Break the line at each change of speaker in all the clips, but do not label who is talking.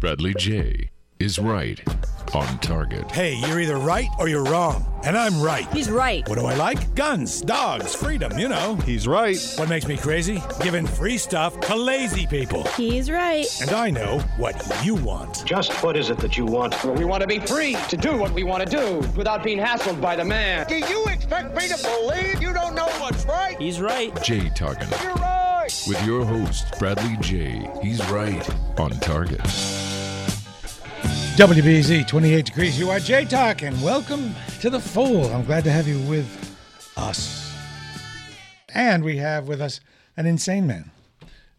Bradley J is right on target.
Hey, you're either right or you're wrong. And I'm right.
He's right.
What do I like? Guns, dogs, freedom, you know.
He's right.
What makes me crazy? Giving free stuff to lazy people.
He's right.
And I know what you want.
Just what is it that you want?
Well, we want to be free to do what we want to do without being hassled by the man.
Do you expect me to believe you don't know what's right?
He's right.
Jay Targan.
You're right.
With your host, Bradley J. He's right on target.
WBZ 28 degrees. You are Jay talking. Welcome to the fold. I'm glad to have you with us. And we have with us an insane man.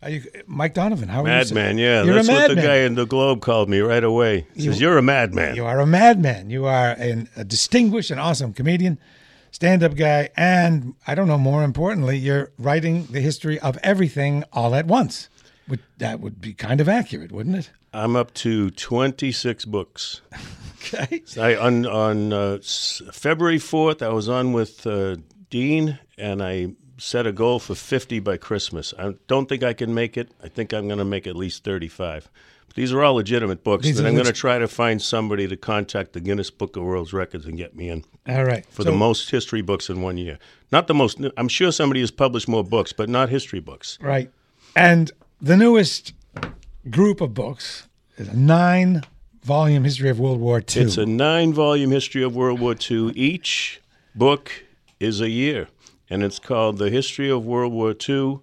Are you Mike Donovan? How are you?
Madman, yeah.
You're
That's what the
madman.
guy in the Globe called me right away. He
You-
says, You're a madman.
You are a madman. You are an, a distinguished and awesome comedian, stand-up guy, and I don't know. More importantly, you're writing the history of everything all at once. Would, that would be kind of accurate, wouldn't it?
I'm up to 26 books.
Okay.
I, on on uh, February 4th, I was on with uh, Dean, and I set a goal for 50 by Christmas. I don't think I can make it. I think I'm going to make at least 35. But these are all legitimate books,
These
and I'm going to try to find somebody to contact the Guinness Book of World Records and get me in
All right.
for
So-
the most history books in one year. Not the most. I'm sure somebody has published more books, but not history books.
Right. And the newest group of books is a nine volume history of World War II.
It's a nine volume history of World War II. Each book is a year, and it's called The History of World War II,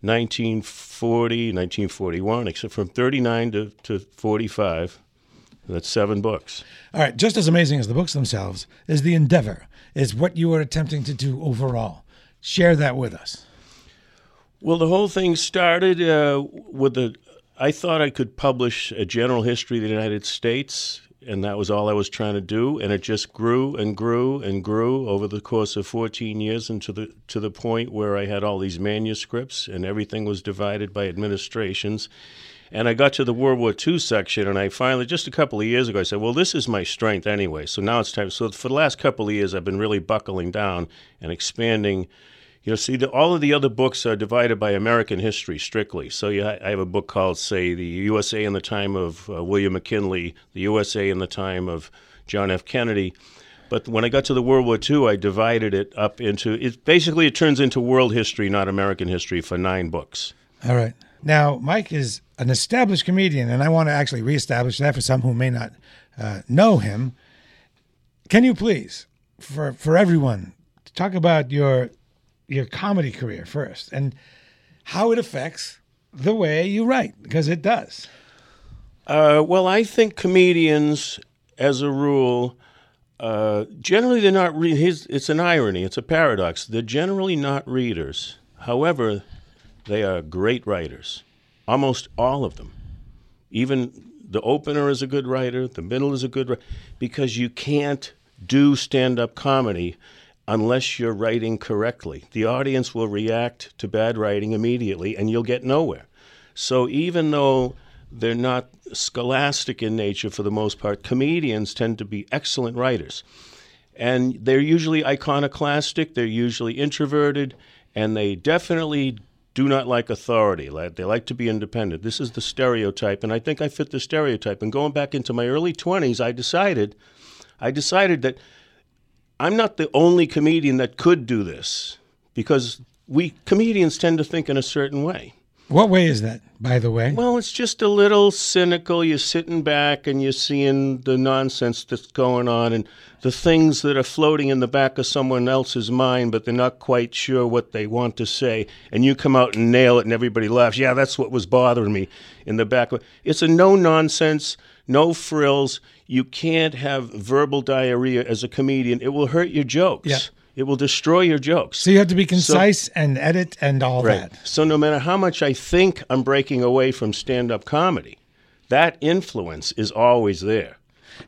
1940, 1941, except from 39 to, to 45. That's seven books.
All right. Just as amazing as the books themselves is the endeavor, is what you are attempting to do overall. Share that with us.
Well, the whole thing started uh, with the. I thought I could publish a general history of the United States, and that was all I was trying to do. And it just grew and grew and grew over the course of 14 years, and the to the point where I had all these manuscripts, and everything was divided by administrations. And I got to the World War II section, and I finally, just a couple of years ago, I said, "Well, this is my strength anyway." So now it's time. So for the last couple of years, I've been really buckling down and expanding. You know, see, the, all of the other books are divided by American history strictly. So you I have a book called, say, the USA in the time of uh, William McKinley, the USA in the time of John F. Kennedy. But when I got to the World War II, I divided it up into. It basically it turns into world history, not American history, for nine books.
All right. Now, Mike is an established comedian, and I want to actually reestablish that for some who may not uh, know him. Can you please, for for everyone, talk about your your comedy career first and how it affects the way you write because it does.
Uh, well, I think comedians, as a rule, uh, generally they're not. Re- it's an irony. It's a paradox. They're generally not readers. However, they are great writers. Almost all of them. Even the opener is a good writer. The middle is a good writer because you can't do stand-up comedy unless you're writing correctly. The audience will react to bad writing immediately, and you'll get nowhere. So even though they're not scholastic in nature for the most part, comedians tend to be excellent writers. And they're usually iconoclastic, they're usually introverted, and they definitely do not like authority. They like to be independent. This is the stereotype, and I think I fit the stereotype. And going back into my early 20s, I decided I decided that I'm not the only comedian that could do this because we comedians tend to think in a certain way.
What way is that, by the way?
Well, it's just a little cynical. You're sitting back and you're seeing the nonsense that's going on and the things that are floating in the back of someone else's mind, but they're not quite sure what they want to say. And you come out and nail it, and everybody laughs. Yeah, that's what was bothering me in the back. It's a no nonsense, no frills. You can't have verbal diarrhea as a comedian, it will hurt your jokes.
Yeah.
It will destroy your jokes.
so you have to be concise and edit and all
Right.
that.
So no matter how much I think I'm breaking away from stand-up comedy, that influence is always there.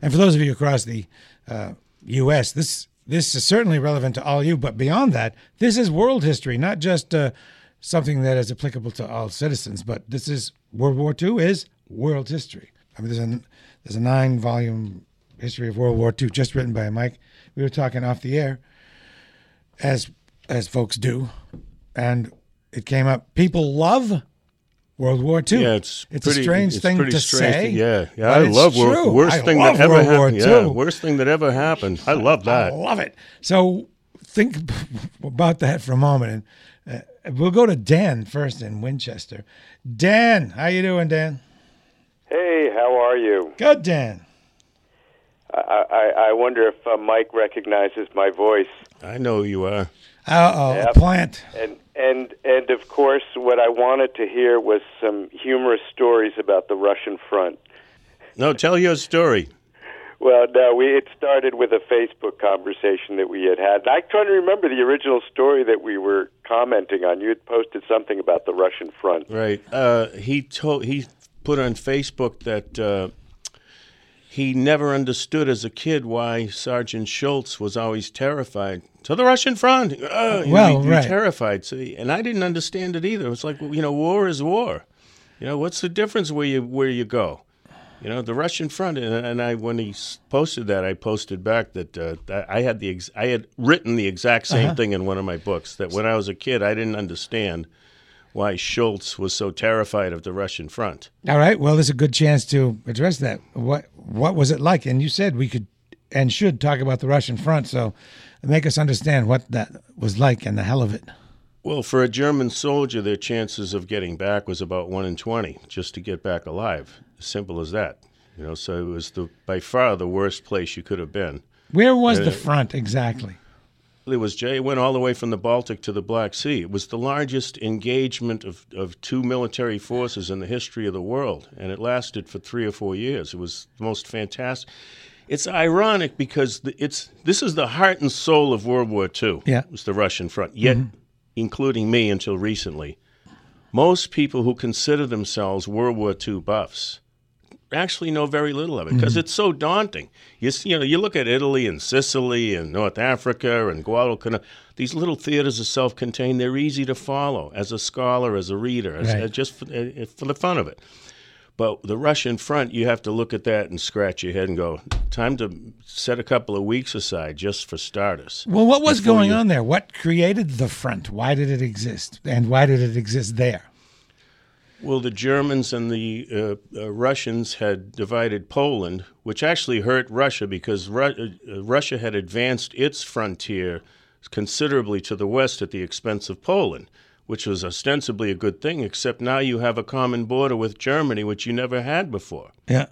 And for those of you across the uh, U.S., this this is certainly relevant to all you. But beyond that, this is world history, not just uh, something that is applicable to all citizens. But this is World War II is world history. I mean, there's a there's a nine volume history of World War II just written by Mike. We were talking off the air, as as folks do, and it came up. People love World War II.
Yeah, it's
it's
pretty-
a strange
it's
thing to
strange
say.
thing. Yeah, yeah,
but
I
it's
love World
true.
worst
I
thing
love
that ever
World War
happened. Yeah, worst thing that ever happened. I love that.
I love it. So think about that for a moment, and uh, we'll go to Dan first in Winchester. Dan, how you doing, Dan?
Hey, how are you?
Good, Dan.
I, I, I wonder if uh, Mike recognizes my voice.
I know who you are.
Uh oh,
Yep.
a plant.
And and and of course, what I wanted to hear was some humorous stories about the Russian front.
No, tell your story.
Well, no, we it started with a Facebook conversation that we had had. I'm trying to remember the original story that we were commenting on. You had posted something about the Russian front.
Right. Uh, he told he put on Facebook that uh, he never understood as a kid why Sergeant Schultz was always terrified to the Russian front. Uh,
Well,
be
right.
terrified. So, and I didn't understand it either. It was like you know, war is war. You know, what's the difference where you where you go? You know, the Russian front, and, and I when he posted that, I posted back that uh, I had the ex- I had written the exact same
Uh-huh.
thing in one of my books. That when I was a kid, I didn't understand why Schultz was so terrified of the Russian front.
All right. Well, there's a good chance to address that. What What was it like? And you said we could and should talk about the Russian front. So make us understand what that was like and the hell of it.
Well, for a German soldier, their chances of getting back was about one in twenty, just to get back alive. As simple as that. You know, so it was the by far the worst place you could have been.
Where was
Uh,
the front exactly?
It was Jay. It went all the way from the Baltic to the Black Sea. It was the largest engagement of, of two military forces in the history of the world, and it lasted for three or four years. It was the most fantastic. It's ironic because it's this is the heart and soul of World War II.
Yeah.
was the Russian front. Yet, mm-hmm. including me until recently, most people who consider themselves World War II buffs actually know very little of it because it's so daunting. You, s- you know, you look at Italy and Sicily and North Africa and Guadalcanal. These little theaters are self-contained. They're easy to follow as a scholar, as a reader, as,
Right.
as just for, uh, for the fun of it. But the Russian front, you have to look at that and scratch your head and go, time to set a couple of weeks aside just for starters.
Well, what was going
you-
on there? What created the front? Why did it exist? And why did it exist there?
Well, the Germans and the uh, uh, Russians had divided Poland, which actually hurt Russia because Ru- uh, Russia had advanced its frontier considerably to the west at the expense of Poland, which was ostensibly a good thing, except now you have a common border with Germany, which you never had before.
Yeah.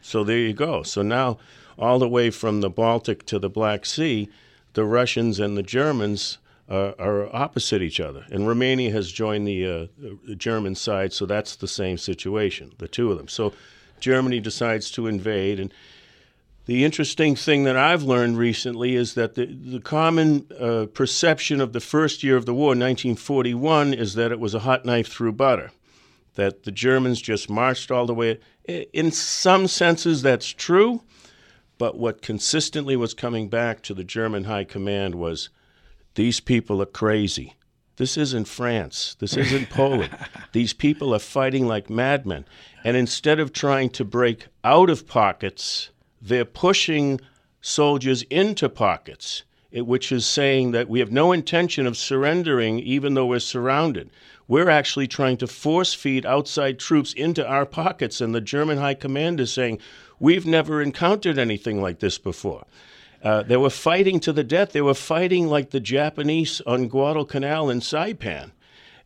So there you go. So now, all the way from the Baltic to the Black Sea, the Russians and the Germans uh, are opposite each other. And Romania has joined the, uh, German side, so that's the same situation, the two of them. So Germany decides to invade. And the interesting thing that I've learned recently is that the, the common uh, perception of the first year of the war, 1941, is that it was a hot knife through butter that the Germans just marched all the way. In some senses, that's true, but what consistently was coming back to the German high command was these people are crazy. This isn't France. This isn't Poland. These people are fighting like madmen. And instead of trying to break out of pockets, they're pushing soldiers into pockets, which is saying that we have no intention of surrendering even though we're surrounded. We're actually trying to force feed outside troops into our pockets. And the German high command is saying, We've never encountered anything like this before. Uh, they were fighting to the death. They were fighting like the Japanese on Guadalcanal and Saipan.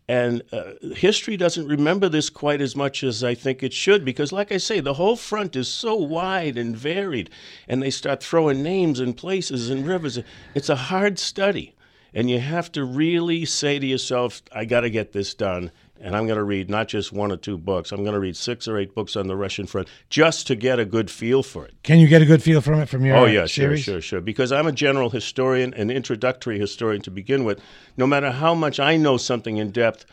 And uh, history doesn't remember this quite as much as I think it should, because, like I say, the whole front is so wide and varied, and they start throwing names and places and rivers. It's a hard study, and you have to really say to yourself, I got to get this done. And I'm going to read not just one or two books, I'm going to read six or eight books on the Russian front just to get a good feel for it.
Can you get a good feel from it from your
Oh yeah, sure,
series?
sure, sure. Because I'm a general historian, an introductory historian to begin with. No matter how much I know something in depth,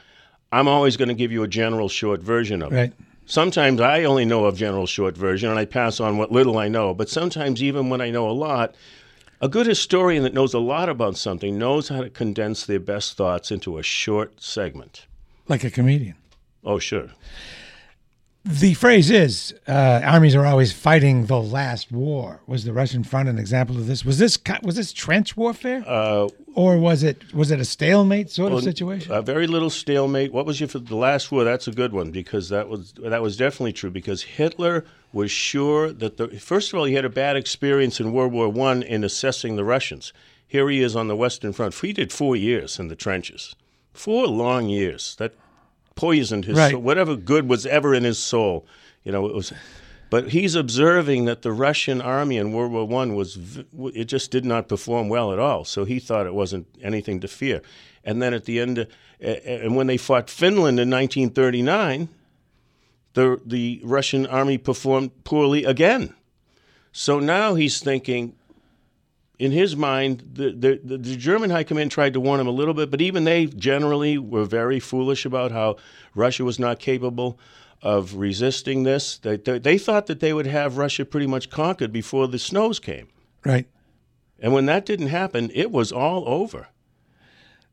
I'm always going to give you a general short version of
Right.
it. Sometimes I only know of general short version and I pass on what little I know. But sometimes, even when I know a lot, a good historian that knows a lot about something knows how to condense their best thoughts into a short segment.
Like a comedian.
Oh, sure.
The phrase is uh, armies are always fighting the last war. Was the Russian front an example of this? Was this was this trench warfare,
Uh,
or was it was it a stalemate sort
well,
of situation?
A very little stalemate. What was your for the last war? That's a good one because that was that was definitely true because Hitler was sure that the first of all he had a bad experience in World War One in assessing the Russians. Here he is on the Western Front. He did four years in the trenches, four long years. That poisoned his
Right.
soul. Whatever good was ever in his soul, you know, it was. But he's observing that the Russian army in World War One was it just did not perform well at all. So he thought it wasn't anything to fear. And then at the end, uh, and when they fought Finland in 1939, the the Russian army performed poorly again. So now he's thinking, in his mind, the, the, the, German high command tried to warn him a little bit, but even they generally were very foolish about how Russia was not capable of resisting this. They, they, they thought that they would have Russia pretty much conquered before the snows came.
right.
And when that didn't happen, it was all over.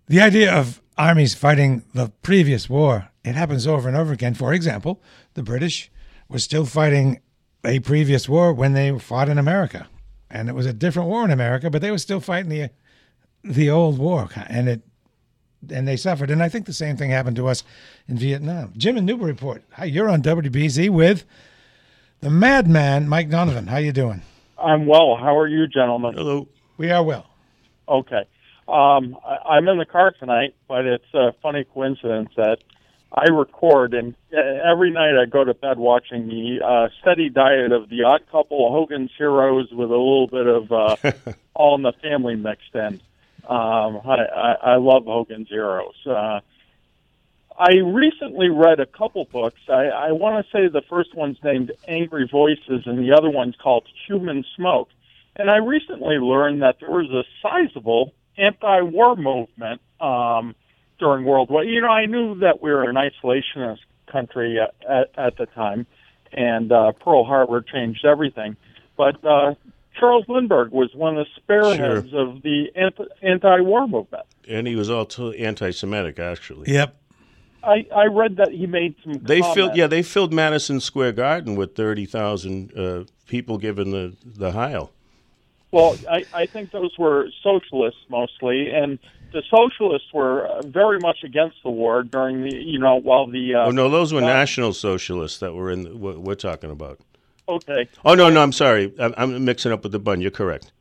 The idea of armies fighting the previous war, it happens over and over again. For example, the British were still fighting a previous war when they fought in America. And it was a different war in America, but they were still fighting the the old war and it and they suffered. And I think the same thing happened to us in Vietnam. Jim and Newburyport. Hi, you're on WBZ with the madman Mike Donovan. How you doing?
I'm well. How are you, gentlemen?
Hello.
We are well.
Okay. Um, I, I'm in the car tonight, but it's a funny coincidence that I record, and uh, every night I go to bed watching the uh, steady diet of the Odd Couple, Hogan's Heroes, with a little bit of uh, All in the Family mixed in. Um, I, I, I love Hogan's Heroes. Uh, I recently read a couple books. I, I want to say the first one's named Angry Voices, and the other one's called Human Smoke. And I recently learned that there was a sizable anti-war movement um, during World War. You know, I knew that we were an isolationist country at, at, at the time, and uh, Pearl Harbor changed everything. But uh, Charles Lindbergh was one of the spearheads of the anti- anti-war movement.
And he was also anti-Semitic, actually.
Yep.
I, I read that he made some.
They filled, yeah, they filled Madison Square Garden with thirty thousand uh, people giving the the Heil.
Well, I, I think those were socialists mostly, and the socialists were uh, very much against the war during the, you know, while the. Uh,
oh no, those were
uh,
National Socialists that were in. The, what we're talking about.
Okay.
Oh no, no, I'm sorry, I'm, I'm mixing up with the bun. You're correct.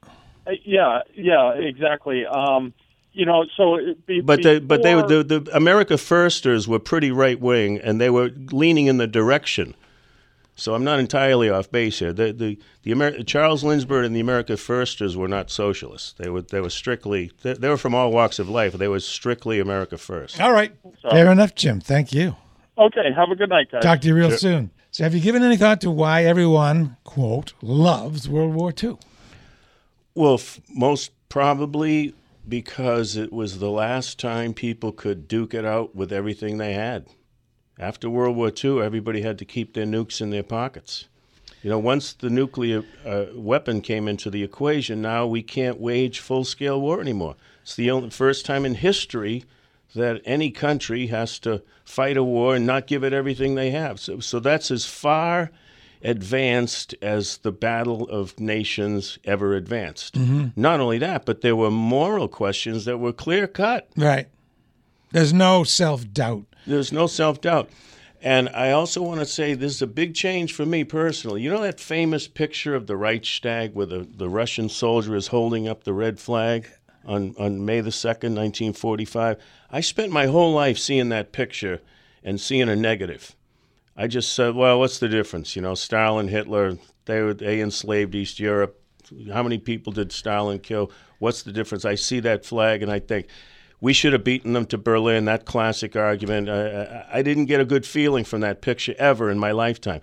Uh, yeah, yeah, exactly. Um, you know, so it be,
But they, but they were the, the America Firsters were pretty right wing, and they were leaning in the direction. So I'm not entirely off base here. The the, the Amer- Charles Lindbergh and the America Firsters were not socialists. They were they were strictly they, they were from all walks of life. They were strictly America First.
All right.
So-
Fair enough, Jim. Thank you.
Okay, have a good night, guys.
Talk to you real soon. So, have you given any thought to why everyone, quote, loves World War II?
Well, f- most probably because it was the last time people could duke it out with everything they had. After World War II, everybody had to keep their nukes in their pockets. You know, once the nuclear uh, weapon came into the equation, now we can't wage full scale war anymore. It's the only, first time in history that any country has to fight a war and not give it everything they have. So, so that's as far advanced as the battle of nations ever advanced. Not only that, but there were moral questions that were clear cut.
Right. There's no self doubt.
There's no self doubt. And I also want to say this is a big change for me personally. You know that famous picture of the Reichstag where the, the Russian soldier is holding up the red flag on, on May the 2nd, 1945? I spent my whole life seeing that picture and seeing a negative. I just said, well, what's the difference? You know, Stalin, Hitler, they, they enslaved East Europe. How many people did Stalin kill? What's the difference? I see that flag and I think, we should have beaten them to Berlin. That classic argument. I, I, I didn't get a good feeling from that picture ever in my lifetime.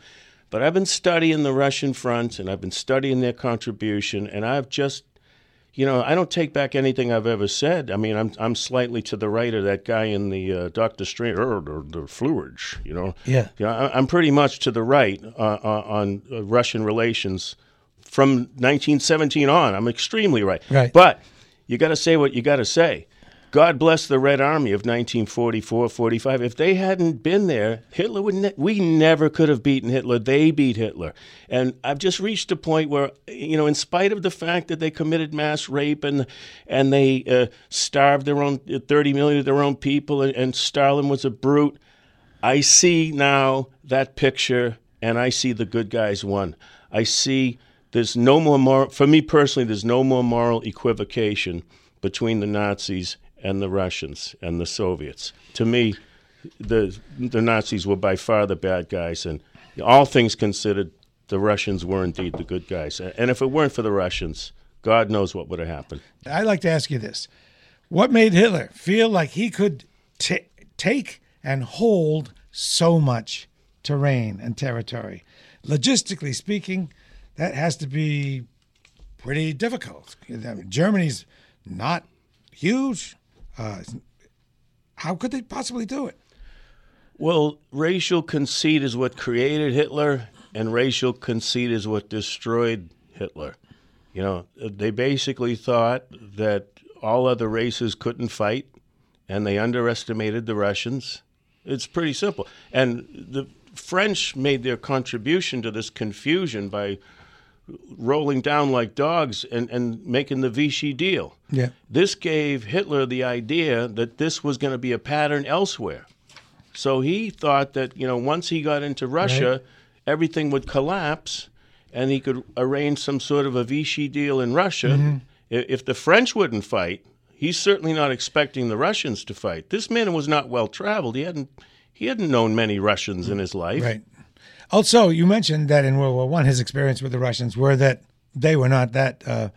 But I've been studying the Russian front and I've been studying their contribution, and I've just you know, I don't take back anything I've ever said. I mean, I'm I'm slightly to the right of that guy in the uh, Doctor Strange, or the, the fluid, you know.
Yeah.
You know, I, I'm pretty much to the right uh, uh, on uh, Russian relations from 1917 on. I'm extremely right.
Right.
But you got to say what you got to say. God bless the Red Army of 1944, 45. If they hadn't been there, Hitler would. Ne- we never could have beaten Hitler. They beat Hitler, and I've just reached a point where, you know, in spite of the fact that they committed mass rape and and they uh, starved their own 30 million of their own people, and, and Stalin was a brute. I see now that picture, and I see the good guys won. I see there's no more moral, for me personally, there's no more moral equivocation between the Nazis and the Russians and the Soviets. To me, the the Nazis were by far the bad guys, and all things considered, the Russians were indeed the good guys. And if it weren't for the Russians, God knows what would have happened.
I'd like to ask you this: What made Hitler feel like he could t- take and hold so much terrain and territory? Logistically speaking, that has to be pretty difficult. Germany's not huge. Uh, how could they possibly do it?
Well, racial conceit is what created Hitler, and racial conceit is what destroyed Hitler. You know, they basically thought that all other races couldn't fight, and they underestimated the Russians. It's pretty simple. And the French made their contribution to this confusion by rolling down like dogs and, and making the Vichy deal.
Yeah.
This gave Hitler the idea that this was going to be a pattern elsewhere. So he thought that, you know, once he got into Russia,
Right.
everything would collapse and he could arrange some sort of a Vichy deal in Russia.
Mhm.
If the French wouldn't fight, he's certainly not expecting the Russians to fight. This man was not well traveled. He hadn't he hadn't known many Russians in his life.
Right. Also, you mentioned that in World War One, his experience with the Russians were that they were not that uh,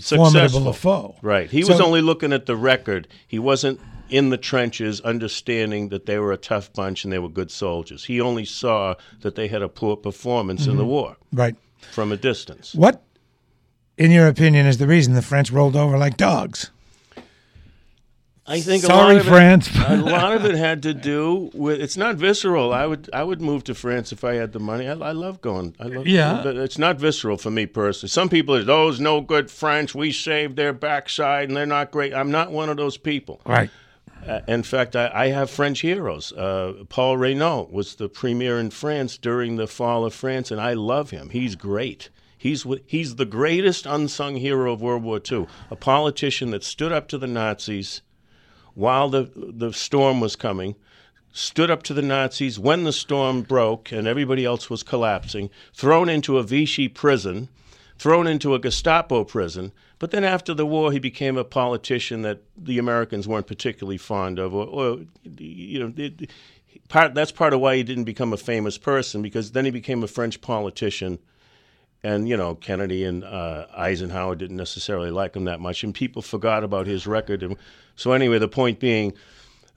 formidable a foe.
Right. He
So-
was only looking at the record. He wasn't in the trenches understanding that they were a tough bunch and they were good soldiers. He only saw that they had a poor performance in the
Mhm.
war
Right.
from a distance.
What, in your opinion, is the reason the French rolled over like dogs?
I think
Sorry,
a lot of
France.
It, a lot of it had to do with it's not visceral. I would I would move to France if I had the money. I, I love going. I love.
Yeah.
but it's not visceral for me personally. Some people are those no good French. We saved their backside and they're not great. I'm not one of those people.
Right.
Uh, in fact, I, I have French heroes. Uh, Paul Reynaud was the premier in France during the fall of France, and I love him. He's great. He's he's the greatest unsung hero of World War II. A politician that stood up to the Nazis while the the storm was coming, stood up to the Nazis when the storm broke and everybody else was collapsing, thrown into a Vichy prison, thrown into a Gestapo prison. But then after the war, he became a politician that the Americans weren't particularly fond of, or, or you know. It, Part, that's part of why he didn't become a famous person because then he became a French politician and you know Kennedy and uh, Eisenhower didn't necessarily like him that much, and people forgot about his record. And so anyway, the point being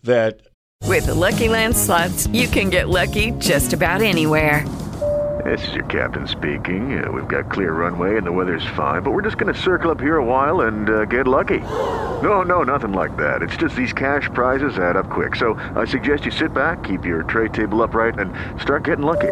that
With the Lucky Land slots, you can get lucky just about anywhere.
This is your captain speaking. Uh, we've got clear runway and the weather's fine, but we're just going to circle up here a while and uh, get lucky. No, no, nothing like that. It's just these cash prizes add up quick. So I suggest you sit back, keep your tray table upright, and start getting lucky.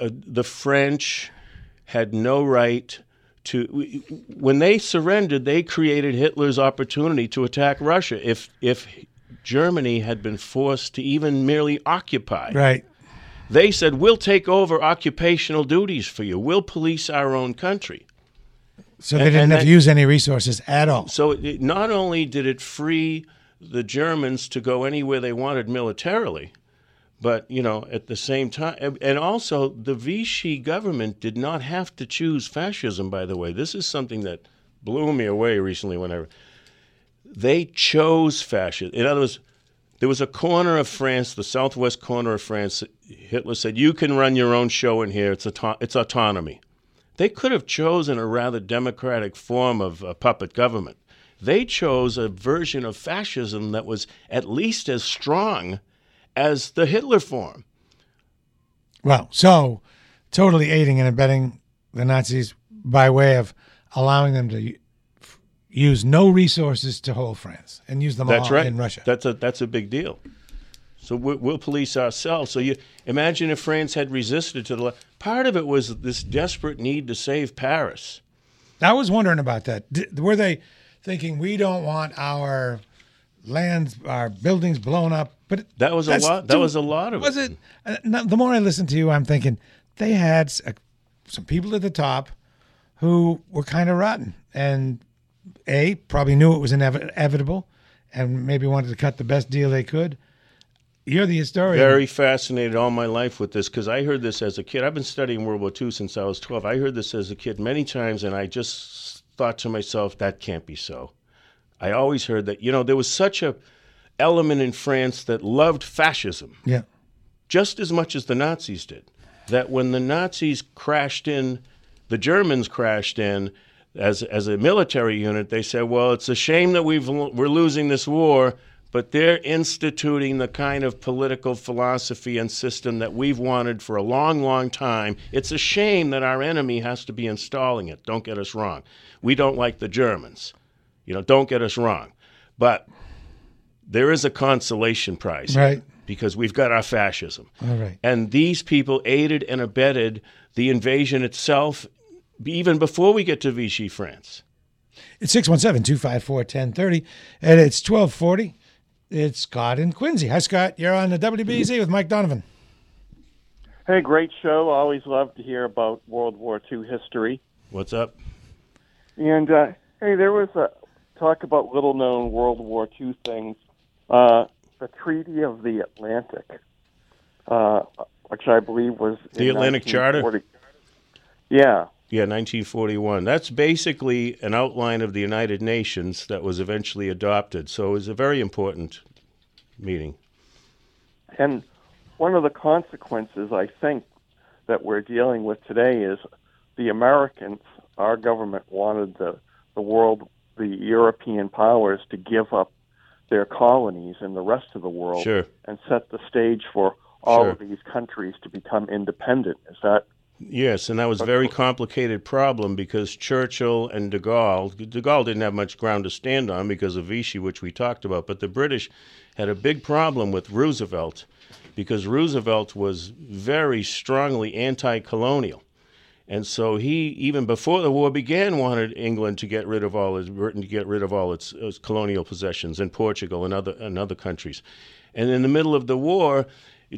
Uh, the French had no right to. When they surrendered, they created Hitler's opportunity to attack Russia. If if Germany had been forced to even merely occupy,
Right.
they said, "We'll take over occupational duties for you. We'll police our own country."
So they
And-
didn't
and
have
that-
to use any resources at all.
So it, not only did it free the Germans to go anywhere they wanted militarily. But, you know, at the same time, and also the Vichy government did not have to choose fascism, by the way. This is something that blew me away recently when I. They chose fascism. In other words, there was a corner of France, the southwest corner of France. Hitler said, "You can run your own show in here. It's auto- it's autonomy." They could have chosen a rather democratic form of a puppet government. They chose a version of fascism that was at least as strong as the Hitler form.
Well, so totally aiding and abetting the Nazis by way of allowing them to use no resources to hold France and use them
That's
all
right.
in Russia.
That's a that's a big deal. So we'll, we'll police ourselves. So you imagine if France had resisted to the le- part of it was this desperate need to save Paris.
I was wondering about that. D- were they thinking we don't want our lands, our buildings blown up? But
That was a lot. That was a lot of
was
it.
uh, no, the more I listen to you, I'm thinking they had s- uh, some people at the top who were kind of rotten, and a probably knew it was inevitable, and maybe wanted to cut the best deal they could. You're the historian.
Very fascinated all my life with this because I heard this as a kid. I've been studying World War II since I was 12. I heard this as a kid many times, and I just thought to myself, that can't be so. I always heard that, you know, there was such a element in France that loved fascism
Yeah.
just as much as the Nazis did. That when the Nazis crashed in, the Germans crashed in as as a military unit. They said, "Well, it's a shame that we've we're losing this war." But they're instituting the kind of political philosophy and system that we've wanted for a long, long time. It's a shame that our enemy has to be installing it. Don't get us wrong. We don't like the Germans. You know, don't get us wrong. But there is a consolation prize. here
Right.
Because we've got our fascism.
All right.
And these people aided and abetted the invasion itself even before we get to Vichy France.
It's 617 254 1030, and it's 1240. It's Scott in Quincy. Hi, Scott. You're on the WBZ with Mike Donovan.
Hey, great show. Always love to hear about World War II history.
What's up?
And uh, hey, there was a talk about little known World War II things. Uh, the Treaty of the Atlantic, uh, which I believe was
The
in
Atlantic Charter?
Yeah,
Yeah, 1941. That's basically an outline of the United Nations that was eventually adopted. So it was a very important meeting.
and one of the consequences I think that we're dealing with today is the Americans, our government wanted the the world, the European powers, to give up their colonies in the rest of the world
Sure.
and set the stage for all
Sure.
of these countries to become independent. Is that
Yes, and that was a very complicated problem because Churchill and de Gaulle, de Gaulle didn't have much ground to stand on because of Vichy, which we talked about, but the British had a big problem with Roosevelt because Roosevelt was very strongly anti-colonial. And so he, even before the war began, wanted England to get rid of all its Britain to get rid of all its, its colonial possessions, and Portugal and other and other countries. And in the middle of the war,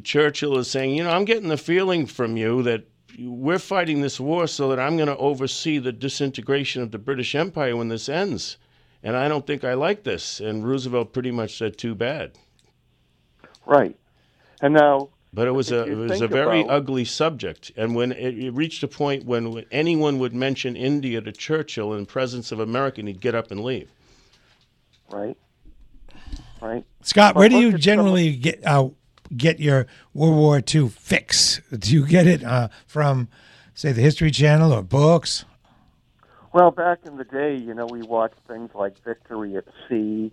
Churchill is saying, you know, I'm getting the feeling from you that we're fighting this war so that I'm going to oversee the disintegration of the British Empire when this ends, and I don't think I like this. And Roosevelt pretty much said, too bad.
right? And now,
But it was a it was a very
about-
ugly subject, and when it, it reached a point when anyone would mention India to Churchill in presence of America, he'd get up and leave.
right, right.
Scott,
But
where do you
at some-
generally get uh, get your World War II fix? Do you get it uh, from, say, the History Channel or books?
Well, back in the day, you know, we watched things like Victory at Sea.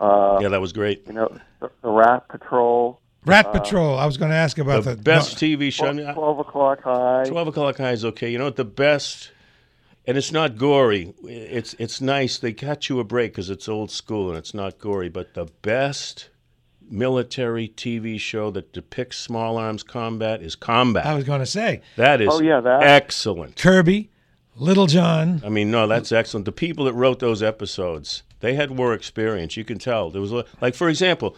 Uh,
Yeah, that was great.
You know, the, the Rat Patrol.
Rat
uh,
Patrol. I was going to ask about
The
the,
best
no,
TV show. I mean, I-
12 o'clock high.
12 o'clock high is okay. You know what? The best, and it's not gory. It's it's nice. They cut you a break because it's old school and it's not gory. But the best military TV show that depicts small arms combat is Combat.
I was going to say
that is
Oh, yeah, that-
excellent.
Kirby, Littlejohn.
I mean, no, that's excellent. The people that wrote those episodes, they had war experience. You can tell. There was a- like, for example,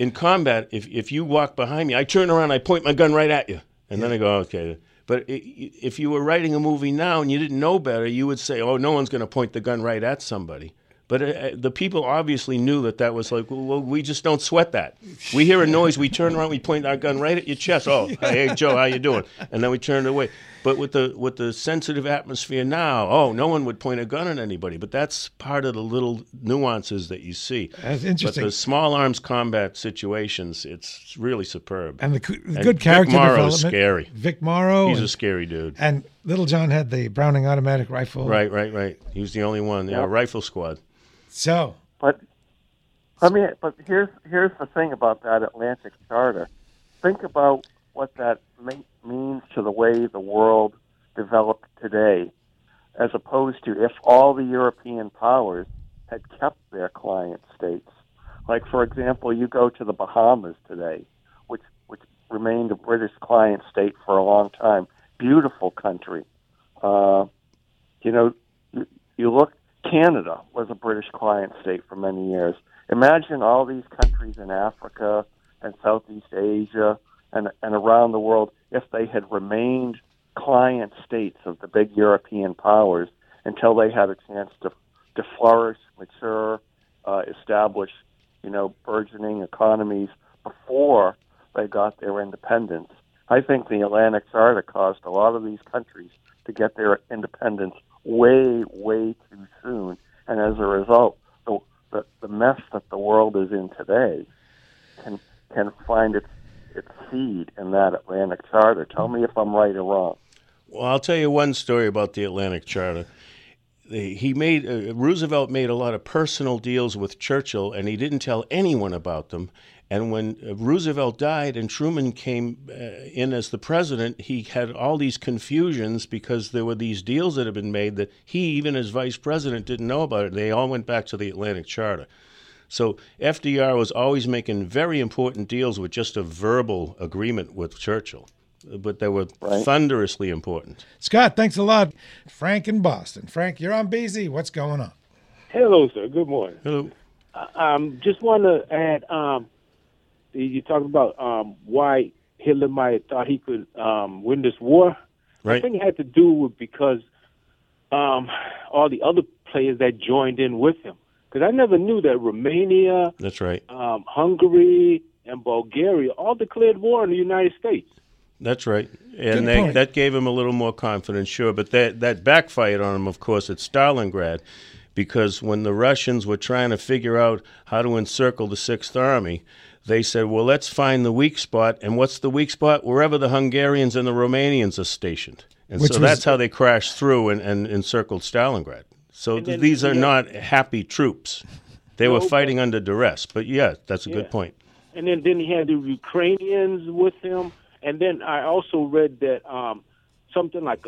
in combat, if if you walk behind me, I turn around, I point my gun right at you, and then I go, okay. But if you were writing a movie now and you didn't know better, you would say, oh, no one's going to point the gun right at somebody. But uh, the people obviously knew that that was like, well, we just don't sweat that. We hear a noise, we turn around, we point our gun right at your chest. Oh, hey Joe, how you doing? And then we turn it away. But with the with the sensitive atmosphere now, oh, no one would point a gun at anybody. But that's part of the little nuances that you see.
That's interesting.
But the small arms combat situations, it's really superb.
And the, the
And
good character
Vic Morrow's
development.
scary.
Vic Morrow.
He's
and,
a scary dude.
and Littlejohn had the Browning automatic rifle.
Right, right, right. He was the only one. Yeah,
Yeah.
rifle squad.
So
But I mean, but here's here's the thing about that Atlantic Charter. Think about what that me- means to the way the world developed today, as opposed to if all the European powers had kept their client states. Like, for example, you go to the Bahamas today, which which remained a British client state for a long time. Beautiful country. Uh, you know, you, you look. Canada was a British client state for many years. Imagine all these countries in Africa and Southeast Asia and and around the world if they had remained client states of the big European powers until they had a chance to to flourish, mature, uh, establish, you know, burgeoning economies before they got their independence. I think the Atlantic Charter caused a lot of these countries to get their independence way, way soon, and as a result, the the, the mess that the world is in today can can find its its seed in that Atlantic Charter. Tell me if I'm right or wrong.
Well, I'll tell you one story about the Atlantic Charter. He made uh, Roosevelt made a lot of personal deals with Churchill, and he didn't tell anyone about them. And when uh, Roosevelt died and Truman came uh, in as the president, he had all these confusions because there were these deals that had been made that he, even as vice president, didn't know about it. They all went back to the Atlantic Charter. So FDR was always making very important deals with just a verbal agreement with Churchill, but they were thunderously important.
Scott, thanks a lot. Frank in Boston. Frank, you're on BZ. What's going on?
Hello, sir. Good morning.
Hello.
Um, just want to add. Um, you talked about um, why Hitler might have thought he could um, win this war. I
Right.
think it had to do with because um, all the other players that joined in with him. Because I never knew that Romania,
That's right.
um, Hungary, and Bulgaria all declared war on the United States.
That's right. And they, that gave him a little more confidence, sure. But that, that backfired on him, of course, at Stalingrad, because when the Russians were trying to figure out how to encircle the Sixth Army, they said, well, let's find the weak spot. And what's the weak spot? Wherever the Hungarians and the Romanians are stationed. And
Which
so
was-
that's how they crashed through and, and encircled Stalingrad. So th-
then-
these are
yeah.
not happy troops. They
No,
were
but-
fighting under duress. But yeah, that's a
Yeah.
good point.
and then then he had the Ukrainians with him, and then I also read that um, something like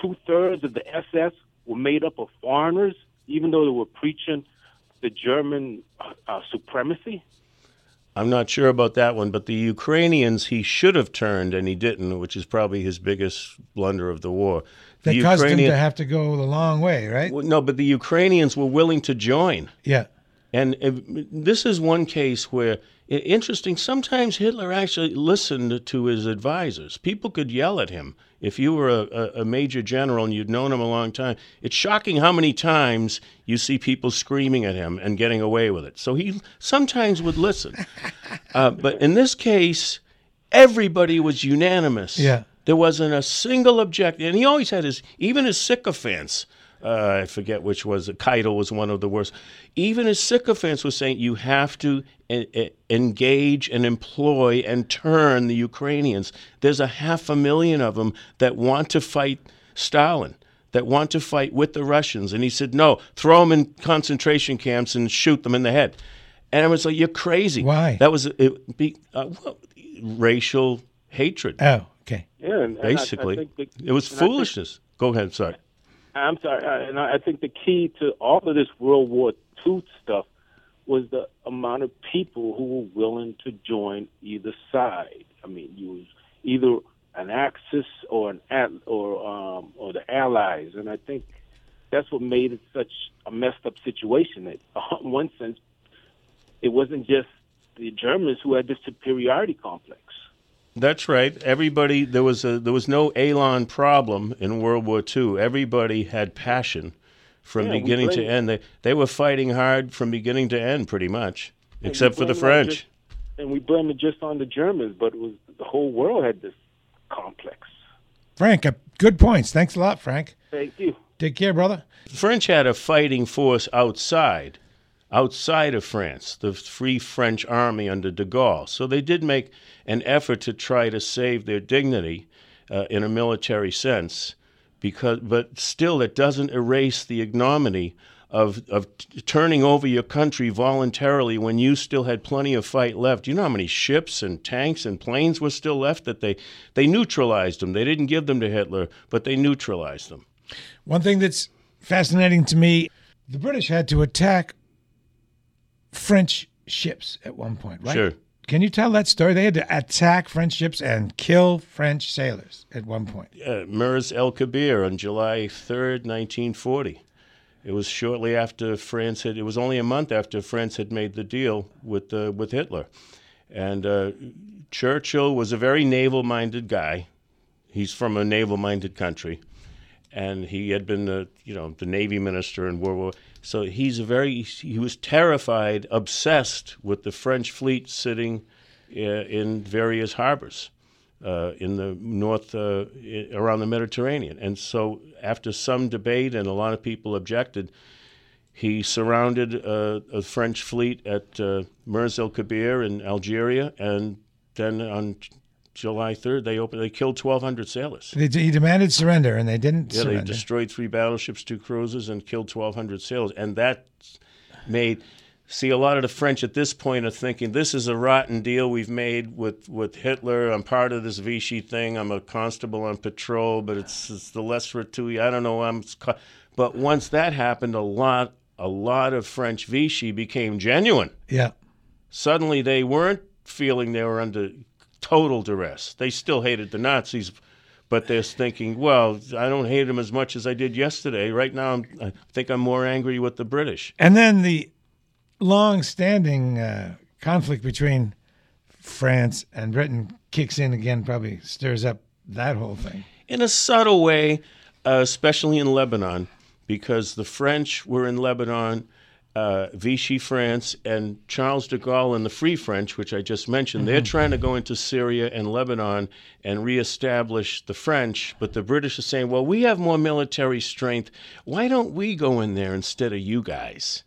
two thirds of the SS were made up of foreigners, even though they were preaching the German uh, uh, supremacy.
I'm not sure about that one, but the Ukrainians he should have turned and he didn't, which is probably his biggest blunder of the war.
That
The
caused him to have to go the long way, right?
Well, no, but the Ukrainians were willing to join.
Yeah.
And uh, this is one case where, interesting, sometimes Hitler actually listened to his advisors. People could yell at him. If you were a, a, major general and you'd known him a long time, it's shocking how many times you see people screaming at him and getting away with it. So he sometimes would listen. uh, but in this case, everybody was unanimous.
Yeah.
There wasn't a single objection. And he always had his, even his sycophants, uh, I forget which was, Keitel was one of the worst. Even his sycophants were saying you have to engage and employ and turn the Ukrainians. There's a half a million of them that want to fight Stalin, that want to fight with the Russians. And he said, no, throw them in concentration camps and shoot them in the head. And I was like, you're crazy.
Why?
That was it, be, uh, well, racial hatred.
Oh, okay.
Yeah, and, and I- I
Basically,
think the-
it was
and I think-
foolishness. Go ahead. Sorry.
I'm sorry, uh, and I I think the key to all of this World War II stuff was the amount of people who were willing to join either side. I mean, you was either an Axis or an or um, or the Allies, and I think that's what made it such a messed up situation. That, in one sense, it wasn't just the Germans who had the superiority complex.
That's right. Everybody there was a there was no Elon problem in World War II. Everybody had passion from
Yeah,
beginning to end. They they were fighting hard from beginning to end, pretty much,
And
except for the French.
just- and we blame it just on the Germans, but it was the whole world had this complex.
Frank, uh, good points. Thanks a lot, Frank.
Thank you.
Take care, brother.
The French had a fighting force outside, outside of France, the Free French Army under de Gaulle. So they did make an effort to try to save their dignity uh, in a military sense, because but still it doesn't erase the ignominy of of t- turning over your country voluntarily when you still had plenty of fight left. You know how many ships and tanks and planes were still left that they they neutralized them. They didn't give them to Hitler, but they neutralized them.
One thing that's fascinating to me the British had to attack French ships at one point, right?
Sure.
Can you tell that story? They had to attack French ships and kill French sailors at one point.
uh, El Kabir on July 3rd, 1940. It was shortly after France had, it was only a month after France had made the deal with, uh, with Hitler. And uh, Churchill was a very naval minded guy. He's from a naval minded country. And he had been, the, you know, the Navy minister in World War. So he's a very, he was terrified, obsessed with the French fleet sitting uh, in various harbors uh, in the north uh, around the Mediterranean. And so, after some debate and a lot of people objected, he surrounded uh, a French fleet at uh, Mers el Kabir in Algeria, and then on July 3rd, they opened. They killed 1,200 sailors.
They, he demanded surrender, and they didn't
Yeah, they destroyed three battleships, two cruisers, and killed 1,200 sailors. And that made see a lot of the French at this point are thinking this is a rotten deal we've made with, with Hitler. I'm part of this Vichy thing. I'm a constable on patrol, but it's, it's the less fortuity. I don't know. I'm. But once that happened, a lot a lot of French Vichy became genuine.
yeah.
Suddenly, they weren't feeling they were under total duress. They still hated the Nazis, but they're thinking, well, I don't hate them as much as I did yesterday. Right now, I'm, I think I'm more angry with the British.
And then the long-standing uh, conflict between France and Britain kicks in again, probably stirs up that whole thing.
In a subtle way, uh, especially in Lebanon, because the French were in Lebanon, uh, Vichy France, and Charles de Gaulle and the Free French, which I just mentioned, they're
Mhm.
trying to go into Syria and Lebanon and reestablish the French. But the British are saying, well, we have more military strength. Why don't we go in there instead of you guys?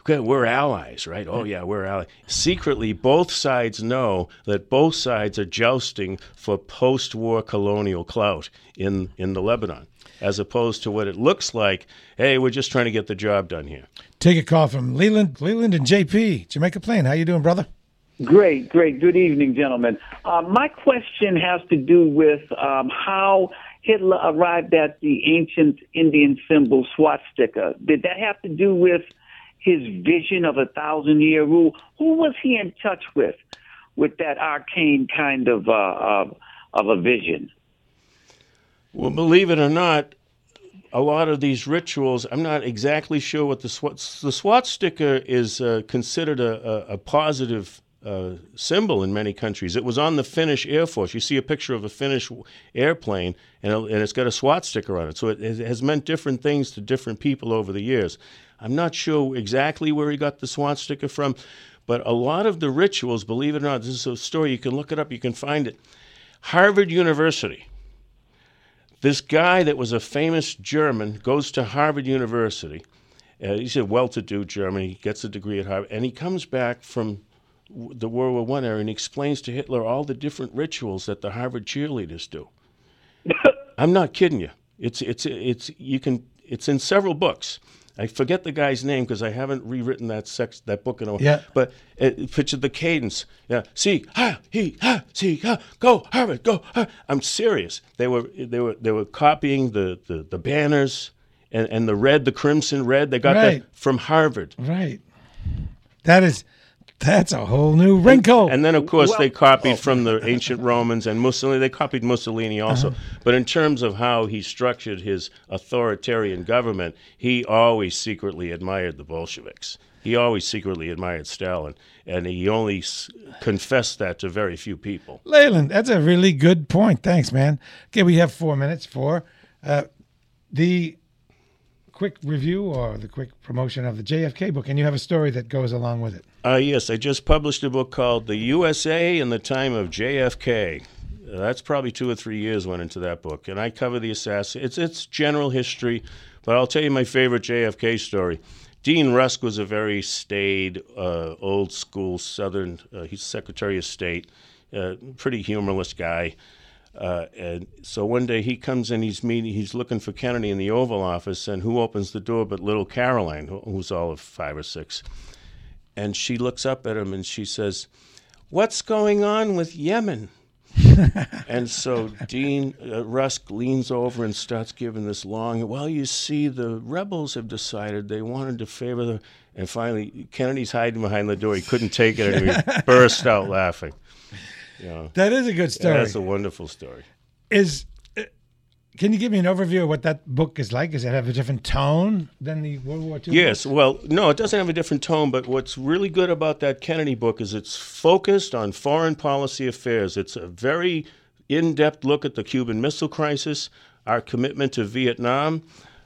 Okay, we're allies, right? Oh, yeah, we're allies. Secretly, both sides know that both sides are jousting for post war colonial clout in, in the Lebanon, as opposed to what it looks like hey, we're just trying to get the job done here.
Take a call from Leland, Leland and JP, Jamaica Plain. How you doing, brother?
Great, great. Good evening, gentlemen. Uh, my question has to do with um, how Hitler arrived at the ancient Indian symbol swastika. Did that have to do with his vision of a thousand year rule? Who was he in touch with, with that arcane kind of uh, of, of a vision?
Well, believe it or not, a lot of these rituals, I'm not exactly sure what the swat the swastika is uh, considered a, a, a positive uh, symbol in many countries. It was on the Finnish Air Force. You see a picture of a Finnish airplane, and, it, and it's got a swastika on it. So it, it has meant different things to different people over the years. I'm not sure exactly where he got the swastika from, but a lot of the rituals, believe it or not, this is a story. You can look it up. You can find it. Harvard University this guy that was a famous German goes to Harvard University. Uh, he's a well-to-do German. He gets a degree at Harvard, and he comes back from w- the World War One era, and he explains to Hitler all the different rituals that the Harvard cheerleaders do. I'm not kidding you. It's it's it's you can it's in several books. I forget the guy's name because I haven't rewritten that sex that book in a while.
Yeah.
But it, picture the cadence. Yeah. See, ha, he, ha, see, ha, go, Harvard, go. Ha. I'm serious. They were they were they were copying the the, the banners and, and the red, the crimson red. They got
Right.
that from Harvard.
Right. That is, that's a whole new wrinkle.
And then, of course,
Well-
they copied from the ancient Romans and Mussolini. They copied Mussolini also.
Uh-huh.
But in terms of how he structured his authoritarian government, he always secretly admired the Bolsheviks. He always secretly admired Stalin, and he only s- confessed that to very few people.
Leyland, that's a really good point. Thanks, man. Okay, we have four minutes for uh, the quick review or the quick promotion of the JFK book, and you have a story that goes along with it.
Uh, yes, I just published a book called The USA in the Time of JFK. That's probably two or three years went into that book, and I cover the assassin. It's it's general history, but I'll tell you my favorite JFK story. Dean Rusk was a very staid, uh, old school Southern. Uh, he's Secretary of State, uh, pretty humorless guy. Uh, and so one day he comes in, he's meeting, he's looking for Kennedy in the Oval Office, and who opens the door but little Caroline, who's all of five or six. And she looks up at him and she says, What's going on with Yemen? and so Dean uh, Rusk leans over and starts giving this long. Well, you see, the rebels have decided they wanted to favor the. And finally, Kennedy's hiding behind the door. He couldn't take it, and he burst out laughing. Know.
That is a good story.
That's a wonderful story.
Is uh, can you give me an overview of what that book is like? Does it have a different tone than the World War II?
Yes,
book?
well, no, it doesn't have a different tone, but what's really good about that Kennedy book is it's focused on foreign policy affairs. It's a very in depth look at the Cuban Missile Crisis, our commitment to Vietnam,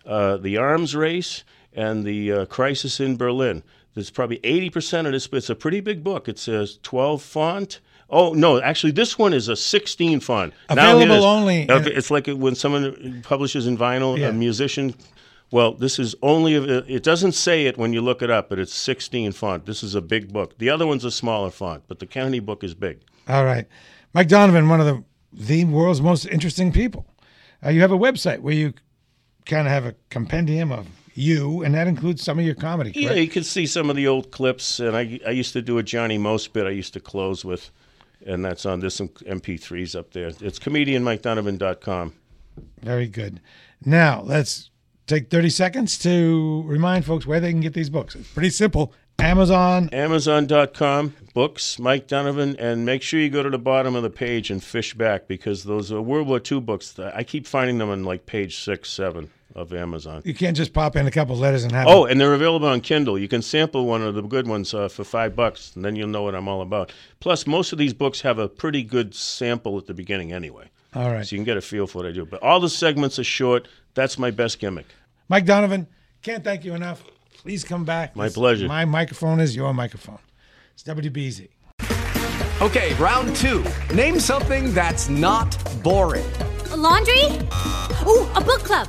uh, the arms race, and the uh, crisis in Berlin. There's probably 80% of this, but it's a pretty big book. It's a 12 font. Oh, no, actually, this one is a 16 font.
Available only-
Okay, It's like when someone publishes in vinyl,
Yeah.
a musician. Well, this is only, it doesn't say it when you look it up, but it's 16 font. This is a big book. The other one's a smaller font, but the Kennedy book is big.
All right, Mike Donovan, one of the the world's most interesting people. Uh, you have a website where you kind of have a compendium of you, and that includes some of your comedy.
Yeah, you can see some of the old clips, and I, I used to do a Johnny Most bit I used to close with, and that's on this MP3s up there. It's comedianmikedonovan.com.
Very good. Now let's take thirty seconds to remind folks where they can get these books. It's pretty simple. Amazon.
Amazon.com, books, Mike Donovan, and make sure you go to the bottom of the page and fish back because those are World War II books. I keep finding them on like page six, seven of Amazon.
You can't just pop in a couple letters and have.
Oh,
them.
and they're available on Kindle. You can sample one of the good ones uh, for five bucks, and then you'll know what I'm all about. Plus, most of these books have a pretty good sample at the beginning anyway.
All right.
So you can get a feel for what I do. But all the segments are short. That's my best gimmick.
Mike Donovan, can't thank you enough. Please come back.
My
This-
pleasure.
My microphone is your microphone. It's WBZ.
Okay, round two. Name something that's not boring.
A laundry? Ooh, a book club.